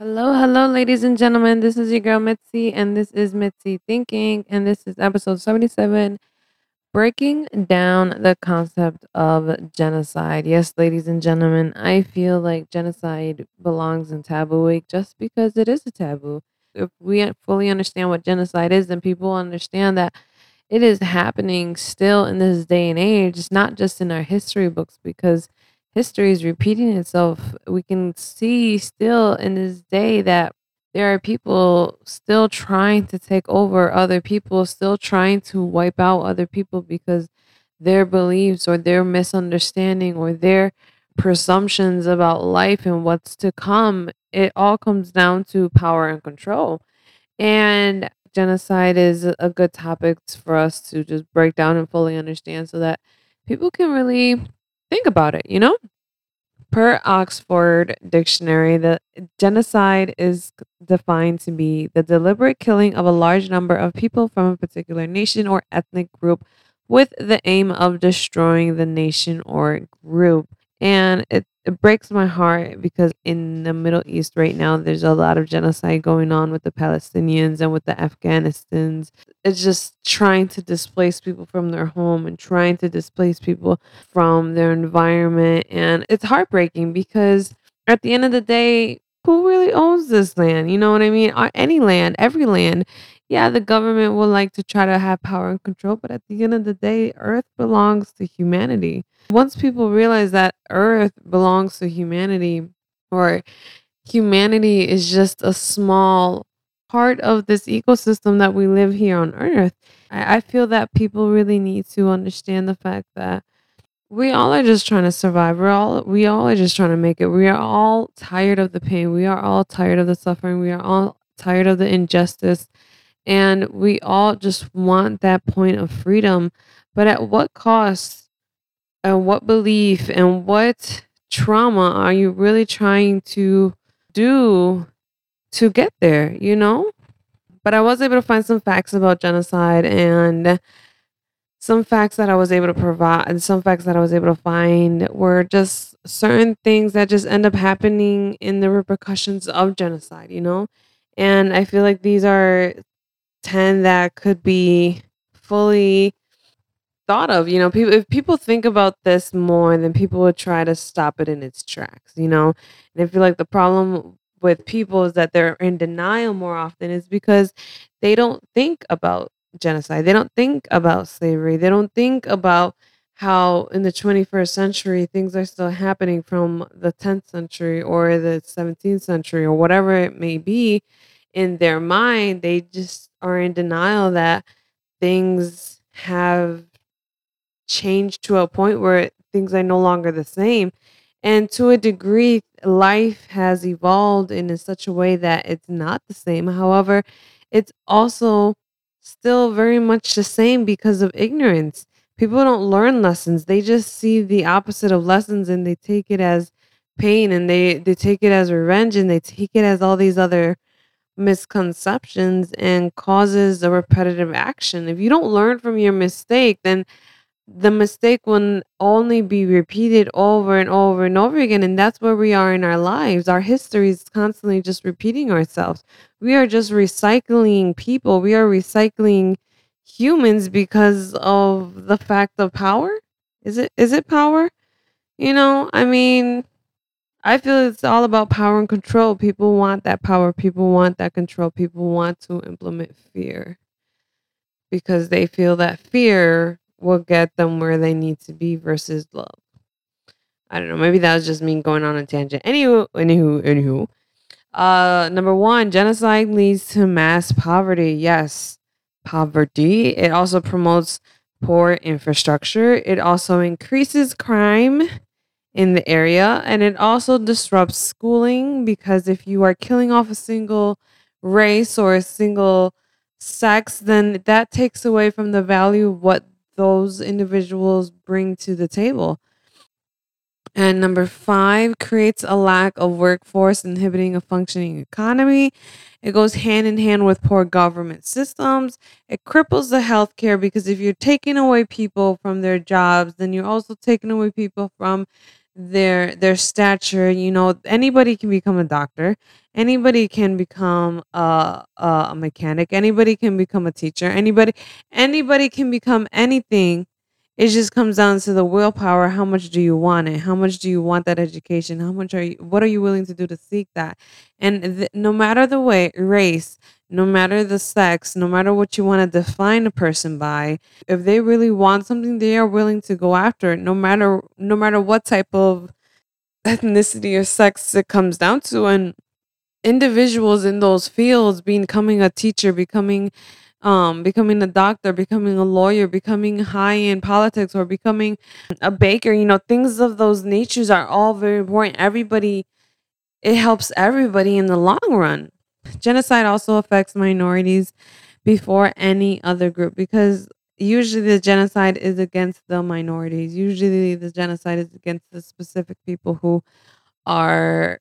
Hello, hello, ladies and gentlemen. This is your girl Mitzi, and this is Mitzi Thinking, and this is episode 77 breaking down the concept of genocide. Yes, ladies and gentlemen, I feel like genocide belongs in Taboo Week just because it is a taboo. If we fully understand what genocide is, then people understand that it is happening still in this day and age. It's not just in our history books because history is repeating itself. We can see still in this day that there are people still trying to take over other people, still trying to wipe out other people because their beliefs or their misunderstanding or their presumptions about life and what's to come, it all comes down to power and control. And genocide is a good topic for us to just break down and fully understand so that people can really think about it, you know? Per Oxford Dictionary, the genocide is defined to be the deliberate killing of a large number of people from a particular nation or ethnic group with the aim of destroying the nation or group. And it, it breaks my heart because in the Middle East right now, there's a lot of genocide going on with the Palestinians and with the Afghanistans. It's just trying to displace people from their home and trying to displace people from their environment. And it's heartbreaking because at the end of the day, who really owns this land? You know what I mean? Uh, Any land, every land. Yeah, the government would like to try to have power and control, but at the end of the day, Earth belongs to humanity. Once people realize that Earth belongs to humanity, or humanity is just a small part of this ecosystem that we live here on Earth, I, I feel that people really need to understand the fact that we all are just trying to survive. We're all we all are just trying to make it. We are all tired of the pain. We are all tired of the suffering. We are all tired of the injustice. And we all just want that point of freedom. But at what cost and what belief and what trauma are you really trying to do to get there, you know? But I was able to find some facts about genocide and some facts that I was able to provide and some facts that I was able to find were just certain things that just end up happening in the repercussions of genocide, you know? And I feel like these are 10 that could be fully thought of. You know, people if people think about this more, then people would try to stop it in its tracks, you know? And I feel like the problem with people is that they're in denial more often is because they don't think about genocide. They don't think about slavery. They don't think about how in the 21st century things are still happening from the 10th century or the 17th century or whatever it may be in their mind they just are in denial that things have changed to a point where things are no longer the same and to a degree life has evolved in such a way that it's not the same however it's also still very much the same because of ignorance. People don't learn lessons. They just see the opposite of lessons and they take it as pain and they they take it as revenge and they take it as all these other misconceptions and causes a repetitive action. If you don't learn from your mistake, then the mistake will only be repeated over and over and over again and that's where we are in our lives. Our history is constantly just repeating ourselves. We are just recycling people. We are recycling humans because of the fact of power. Is it is it power? You know i mean i feel it's all about power and control. People want that power. People want that control. People want to implement fear because they feel that fear will get them where they need to be versus love. I don't know. Maybe that was just me going on a tangent. Anywho, anywho, anywho. Uh, number one, genocide leads to mass poverty. Yes, poverty. It also promotes poor infrastructure. It also increases crime in the area, and it also disrupts schooling because if you are killing off a single race or a single sex, then that takes away from the value of what those individuals bring to the table. And number five creates a lack of workforce, inhibiting a functioning economy. It goes hand in hand with poor government systems. It cripples the healthcare because if you're taking away people from their jobs, then you're also taking away people from their their stature you know anybody can become a doctor. Anybody can become a, a mechanic. Anybody can become a teacher. Anybody anybody can become anything. It just comes down to the willpower. How much do you want it? How much do you want that education? How much are you what are you willing to do to seek that? And th- no matter the way race no matter the sex no matter what you want to define a person by if they really want something they are willing to go after it no matter no matter what type of ethnicity or sex it comes down to. And individuals in those fields becoming a teacher becoming um becoming a doctor becoming a lawyer becoming high in politics or becoming a baker you know things of those natures are all very important. Everybody it helps everybody in the long run genocide also affects minorities before any other group because usually the genocide is against the minorities. Usually the genocide is against the specific people who are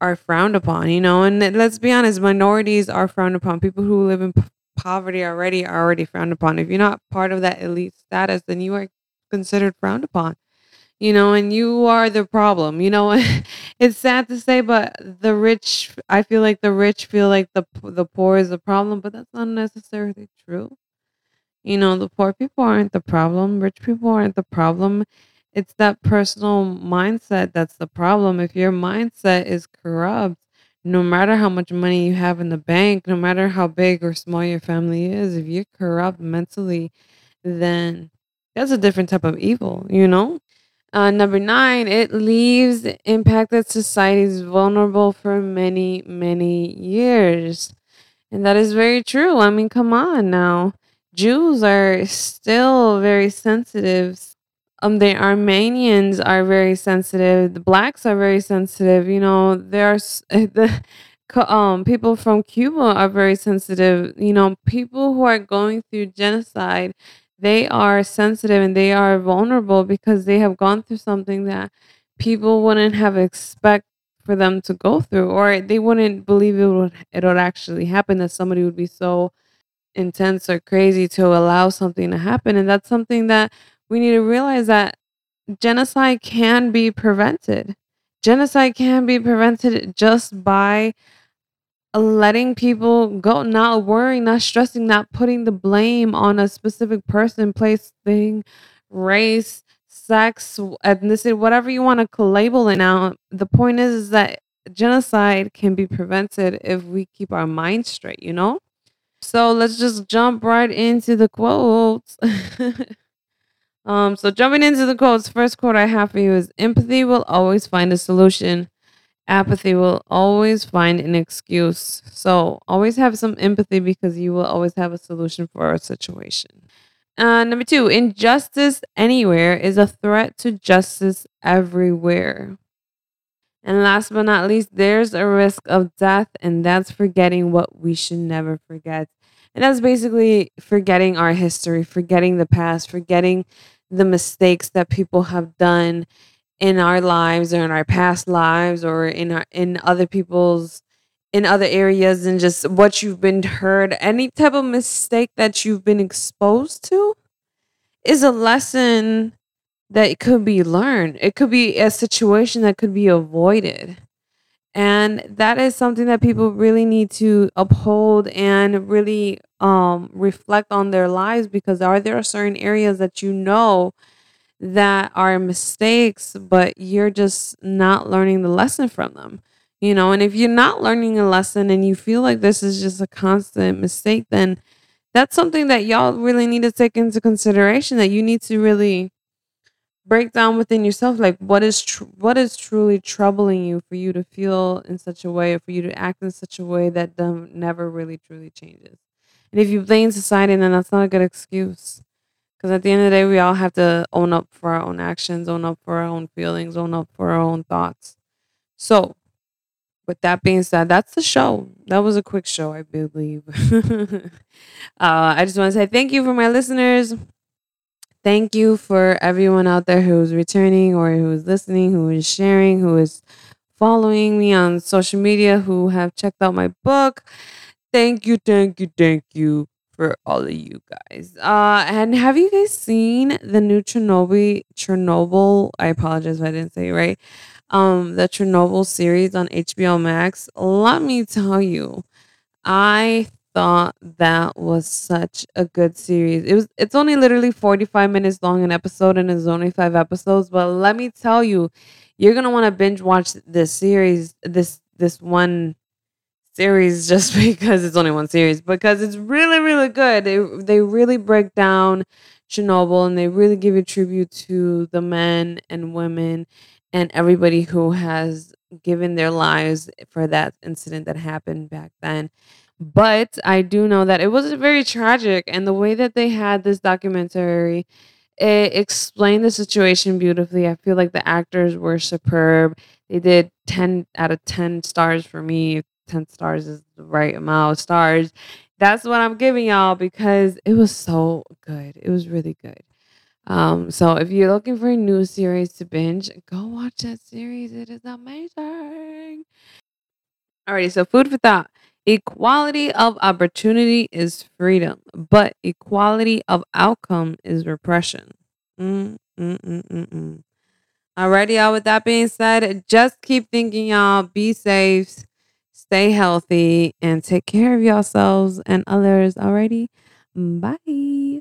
are frowned upon you know? And let's be honest minorities are frowned upon. People who live in p- poverty already are already frowned upon. If you're not part of that elite status then you are considered frowned upon you know and you are the problem you know it's sad to say but the rich i feel like the rich feel like the the poor is the problem but that's not necessarily true. You know the poor people aren't the problem rich people aren't the problem. It's that personal mindset that's the problem. If your mindset is corrupt no matter how much money you have in the bank no matter how big or small your family is if you're corrupt mentally then that's a different type of evil you know uh, number nine, it leaves impacted societies vulnerable for many, many years. And that is very true. I mean, come on now. Jews are still very sensitive. Um, the Armenians are very sensitive. The blacks are very sensitive. You know, there are the um people from Cuba are very sensitive. You know, people who are going through genocide they are sensitive and they are vulnerable because they have gone through something that people wouldn't have expect for them to go through or they wouldn't believe it would it would actually happen that somebody would be so intense or crazy to allow something to happen. And that's something that we need to realize that genocide can be prevented. Genocide can be prevented just by letting people go, not worrying, not stressing, not putting the blame on a specific person, place, thing, race, sex, ethnicity, whatever you want to label it now. The point is, is that genocide can be prevented if we keep our minds straight, you know? So let's just jump right into the quotes. um, so jumping into the quotes, first quote I have for you is empathy will always find a solution apathy will always find an excuse. So always have some empathy because you will always have a solution for a situation. Uh, number two, injustice anywhere is a threat to justice everywhere. And last but not least, there's a risk of death, and that's forgetting what we should never forget. And that's basically forgetting our history, forgetting the past, forgetting the mistakes that people have done in our lives or in our past lives or in our in other people's in other areas and just what you've been heard any type of mistake that you've been exposed to is a lesson that could be learned. It could be a situation that could be avoided. And that is something that people really need to uphold and really um, reflect on their lives because are there certain areas that you know that are mistakes, but you're just not learning the lesson from them. You know, and if you're not learning a lesson and you feel like this is just a constant mistake, then that's something that y'all really need to take into consideration that you need to really break down within yourself like what is tr- what is truly troubling you for you to feel in such a way or for you to act in such a way that them never really truly changes and if you blame society then that's not a good excuse because at the end of the day, we all have to own up for our own actions, own up for our own feelings, own up for our own thoughts. So, with that being said, that's the show. That was a quick show, I believe. uh, I just want to say thank you for my listeners. Thank you for everyone out there who's returning or who's listening, who is sharing, who is following me on social media, who have checked out my book. Thank you, thank you, thank you for all of you guys. Uh, and have you guys seen the new Chernobyl? Chernobyl. I apologize if I didn't say it right. Um, the Chernobyl series on HBO Max. Let me tell you, I thought that was such a good series. It was. It's only literally forty five minutes long an episode, and it's only five episodes. But let me tell you, you're gonna want to binge watch this series. This this one series just because it's only one series because it's really really good. They, they really break down chernobyl and they really give a tribute to the men and women and everybody who has given their lives for that incident that happened back then. But i do know that it was very tragic and the way that they had this documentary it explained the situation beautifully. I feel like the actors were superb. They did 10 out of 10 stars for me 10 stars is the right amount of stars. That's what I'm giving y'all because it was so good. It was really good. Um, so if you're looking for a new series to binge, go watch that series. It is amazing. Alrighty, so food for thought. Equality of opportunity is freedom, but equality of outcome is repression. Mm, mm, mm, mm, mm. Alrighty, y'all. With that being said, just keep thinking, y'all. Be safe stay healthy and take care of yourselves and others already. Bye.